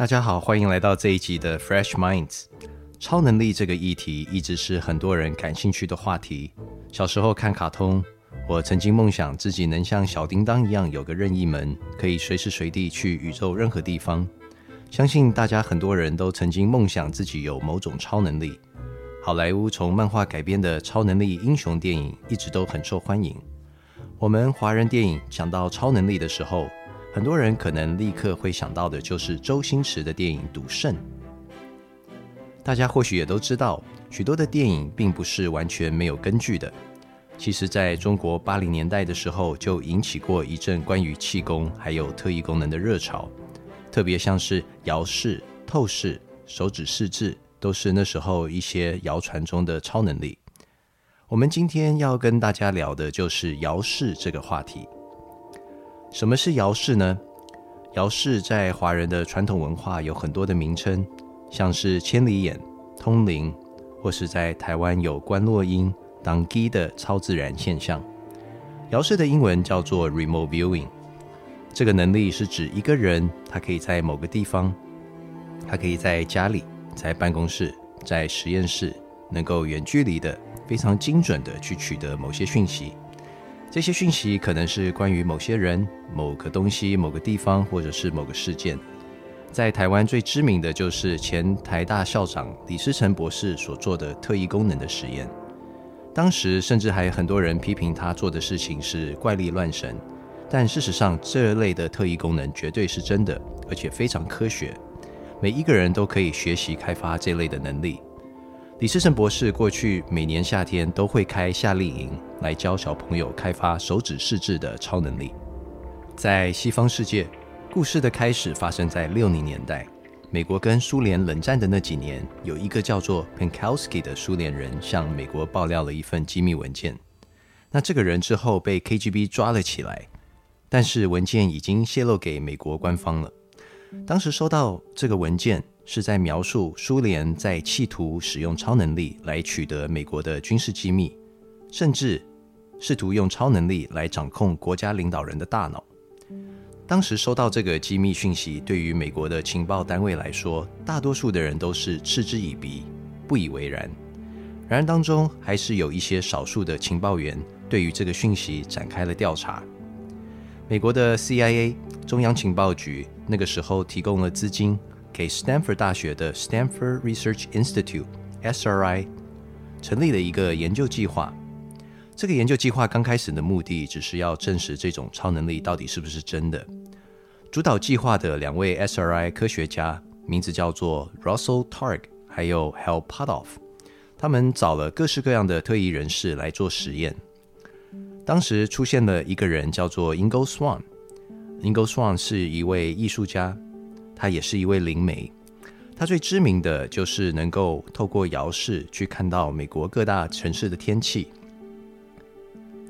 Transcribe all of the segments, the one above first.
大家好，欢迎来到这一集的 Fresh Minds。超能力这个议题一直是很多人感兴趣的话题。小时候看卡通，我曾经梦想自己能像小叮当一样有个任意门，可以随时随地去宇宙任何地方。相信大家很多人都曾经梦想自己有某种超能力。好莱坞从漫画改编的超能力英雄电影一直都很受欢迎。我们华人电影讲到超能力的时候，很多人可能立刻会想到的就是周星驰的电影《赌圣》。大家或许也都知道，许多的电影并不是完全没有根据的。其实，在中国八零年代的时候，就引起过一阵关于气功还有特异功能的热潮。特别像是遥视、透视、手指视字，都是那时候一些谣传中的超能力。我们今天要跟大家聊的就是遥视这个话题。什么是遥视呢？遥视在华人的传统文化有很多的名称，像是千里眼、通灵，或是在台湾有观落音、当机的超自然现象。遥视的英文叫做 remote viewing。这个能力是指一个人，他可以在某个地方，他可以在家里、在办公室、在实验室，能够远距离的、非常精准的去取得某些讯息。这些讯息可能是关于某些人、某个东西、某个地方，或者是某个事件。在台湾最知名的就是前台大校长李思成博士所做的特异功能的实验。当时甚至还很多人批评他做的事情是怪力乱神，但事实上这类的特异功能绝对是真的，而且非常科学。每一个人都可以学习开发这类的能力。李世成博士过去每年夏天都会开夏令营，来教小朋友开发手指视字的超能力。在西方世界，故事的开始发生在六零年代，美国跟苏联冷战的那几年，有一个叫做 Penkowski 的苏联人向美国爆料了一份机密文件。那这个人之后被 KGB 抓了起来，但是文件已经泄露给美国官方了。当时收到这个文件。是在描述苏联在企图使用超能力来取得美国的军事机密，甚至试图用超能力来掌控国家领导人的大脑。当时收到这个机密讯息，对于美国的情报单位来说，大多数的人都是嗤之以鼻，不以为然。然而当中还是有一些少数的情报员对于这个讯息展开了调查。美国的 CIA 中央情报局那个时候提供了资金。给 Stanford 大学的 Stanford Research Institute（SRI） 成立了一个研究计划。这个研究计划刚开始的目的只是要证实这种超能力到底是不是真的。主导计划的两位 SRI 科学家，名字叫做 Russell Targ 还有 Hal Puthoff，他们找了各式各样的特异人士来做实验。当时出现了一个人叫做 Ingo Swan。Ingo Swan 是一位艺术家。他也是一位灵媒，他最知名的就是能够透过遥视去看到美国各大城市的天气。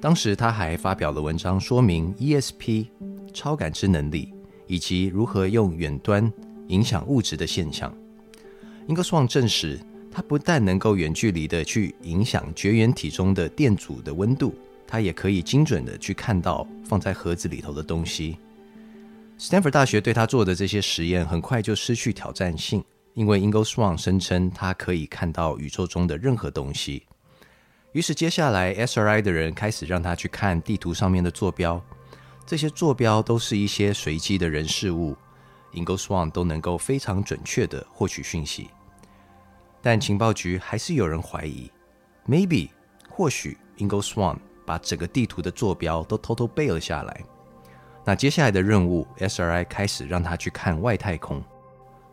当时他还发表了文章，说明 ESP 超感知能力以及如何用远端影响物质的现象。英格斯旺证实，他不但能够远距离的去影响绝缘体中的电阻的温度，他也可以精准的去看到放在盒子里头的东西。Stanford 大学对他做的这些实验很快就失去挑战性，因为 Ingo Swan 声称他可以看到宇宙中的任何东西。于是接下来 SRI 的人开始让他去看地图上面的坐标，这些坐标都是一些随机的人事物，Ingo Swan 都能够非常准确的获取讯息。但情报局还是有人怀疑，maybe 或许 Ingo Swan 把整个地图的坐标都偷偷背了下来。那接下来的任务，SRI 开始让他去看外太空。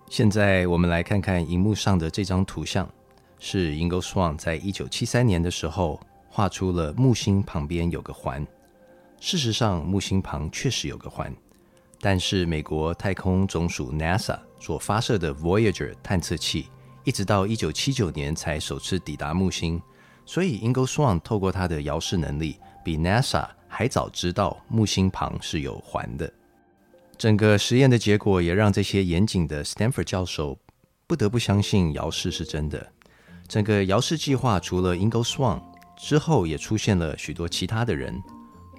现在我们来看看荧幕上的这张图像，是 Ingo Swan 在一九七三年的时候画出了木星旁边有个环。事实上，木星旁确实有个环，但是美国太空总署 NASA 所发射的 Voyager 探测器，一直到一九七九年才首次抵达木星，所以 Ingo Swan 透过他的遥视能力，比 NASA 还早知道木星旁是有环的，整个实验的结果也让这些严谨的 Stanford 教授不得不相信姚氏是真的。整个姚氏计划除了 Ingo Swan 之后，也出现了许多其他的人，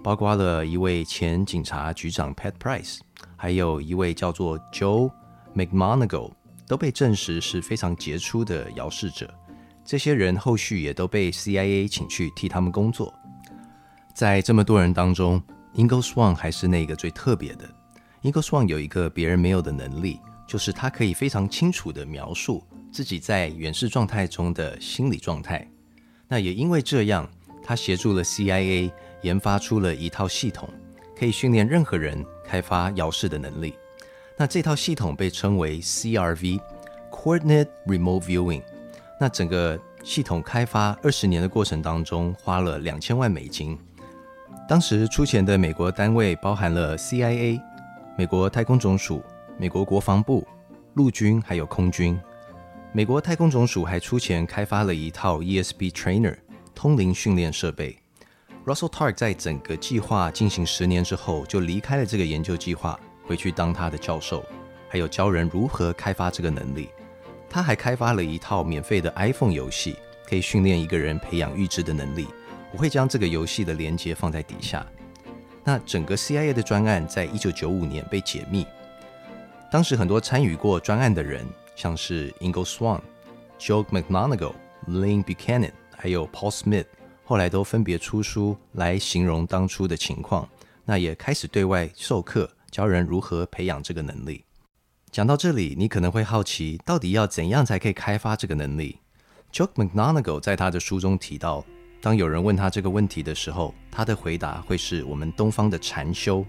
包括了一位前警察局长 Pat Price，还有一位叫做 Joe McMonagle 都被证实是非常杰出的姚氏者。这些人后续也都被 CIA 请去替他们工作。在这么多人当中，Ingo Swann 还是那个最特别的。Ingo Swann 有一个别人没有的能力，就是他可以非常清楚地描述自己在远视状态中的心理状态。那也因为这样，他协助了 CIA 研发出了一套系统，可以训练任何人开发遥视的能力。那这套系统被称为 CRV（Coordinate Remote Viewing）。那整个系统开发二十年的过程当中，花了两千万美金。当时出钱的美国单位包含了 CIA、美国太空总署、美国国防部、陆军还有空军。美国太空总署还出钱开发了一套 ESP Trainer 通灵训练设备。Russell Targ 在整个计划进行十年之后，就离开了这个研究计划，回去当他的教授，还有教人如何开发这个能力。他还开发了一套免费的 iPhone 游戏，可以训练一个人培养预知的能力。我会将这个游戏的连接放在底下。那整个 CIA 的专案在一九九五年被解密。当时很多参与过专案的人，像是 Ingo Swann、Joe McMonagle、Lynn Buchanan，还有 Paul Smith，后来都分别出书来形容当初的情况。那也开始对外授课，教人如何培养这个能力。讲到这里，你可能会好奇，到底要怎样才可以开发这个能力？Joe McMonagle 在他的书中提到，当有人问他这个问题的时候，他的回答会是我们东方的禅修。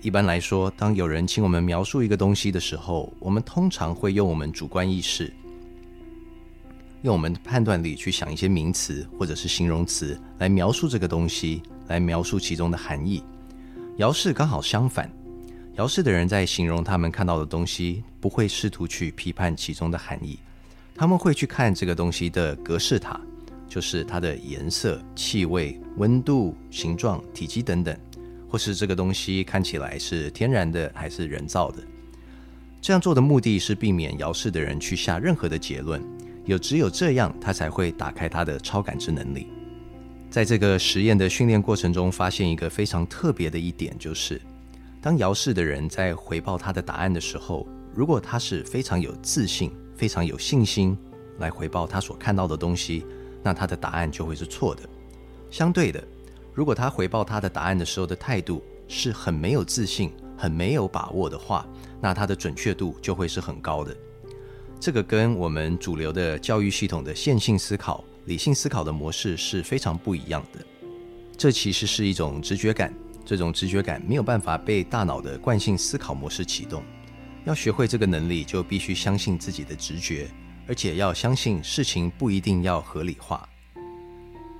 一般来说，当有人请我们描述一个东西的时候，我们通常会用我们主观意识，用我们的判断力去想一些名词或者是形容词来描述这个东西，来描述其中的含义。姚氏刚好相反。姚氏的人在形容他们看到的东西，不会试图去批判其中的含义，他们会去看这个东西的格式塔，就是它的颜色、气味、温度、形状、体积等等，或是这个东西看起来是天然的还是人造的。这样做的目的是避免姚氏的人去下任何的结论，有只有这样，他才会打开他的超感知能力。在这个实验的训练过程中，发现一个非常特别的一点，就是。当姚氏的人在回报他的答案的时候，如果他是非常有自信、非常有信心来回报他所看到的东西，那他的答案就会是错的。相对的，如果他回报他的答案的时候的态度是很没有自信、很没有把握的话，那他的准确度就会是很高的。这个跟我们主流的教育系统的线性思考、理性思考的模式是非常不一样的。这其实是一种直觉感。这种直觉感没有办法被大脑的惯性思考模式启动。要学会这个能力，就必须相信自己的直觉，而且要相信事情不一定要合理化。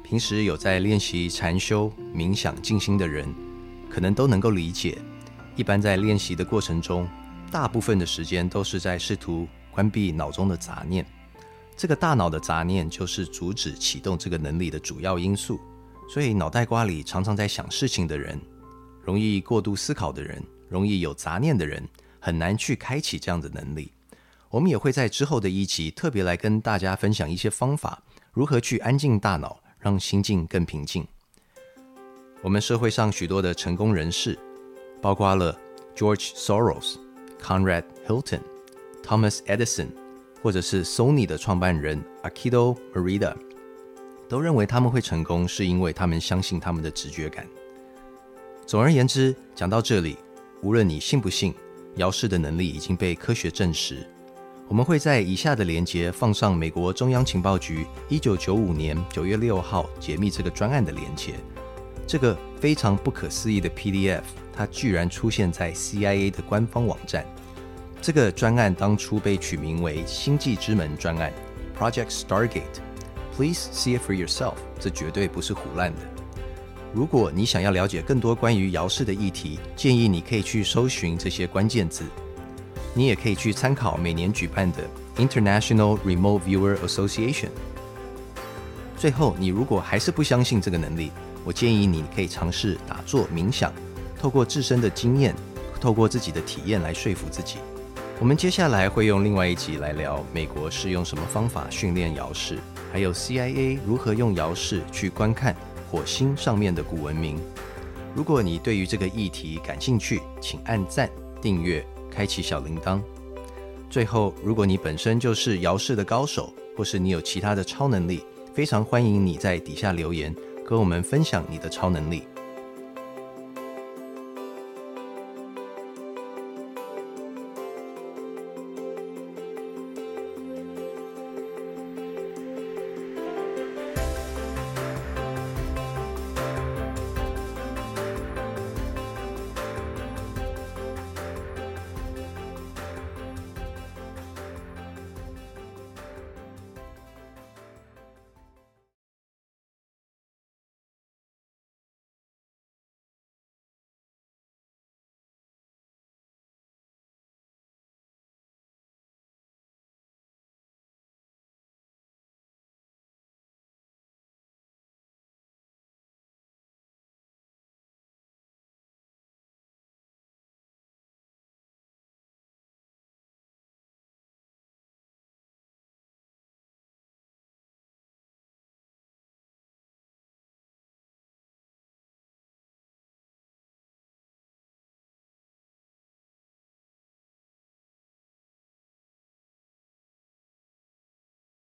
平时有在练习禅修、冥想、静心的人，可能都能够理解。一般在练习的过程中，大部分的时间都是在试图关闭脑中的杂念。这个大脑的杂念就是阻止启动这个能力的主要因素。所以，脑袋瓜里常常在想事情的人。容易过度思考的人，容易有杂念的人，很难去开启这样的能力。我们也会在之后的一集特别来跟大家分享一些方法，如何去安静大脑，让心境更平静。我们社会上许多的成功人士，包括了 George Soros、Conrad Hilton、Thomas Edison，或者是 Sony 的创办人 Akito Morita，都认为他们会成功，是因为他们相信他们的直觉感。总而言之，讲到这里，无论你信不信，姚氏的能力已经被科学证实。我们会在以下的连接放上美国中央情报局一九九五年九月六号解密这个专案的连接。这个非常不可思议的 PDF，它居然出现在 CIA 的官方网站。这个专案当初被取名为“星际之门专案 ”（Project Stargate）。Please see it for yourself，这绝对不是胡乱的。如果你想要了解更多关于姚氏的议题，建议你可以去搜寻这些关键字。你也可以去参考每年举办的 International Remote Viewer Association。最后，你如果还是不相信这个能力，我建议你可以尝试打坐冥想，透过自身的经验，透过自己的体验来说服自己。我们接下来会用另外一集来聊美国是用什么方法训练遥视，还有 CIA 如何用遥视去观看。火星上面的古文明。如果你对于这个议题感兴趣，请按赞、订阅、开启小铃铛。最后，如果你本身就是摇式的高手，或是你有其他的超能力，非常欢迎你在底下留言，和我们分享你的超能力。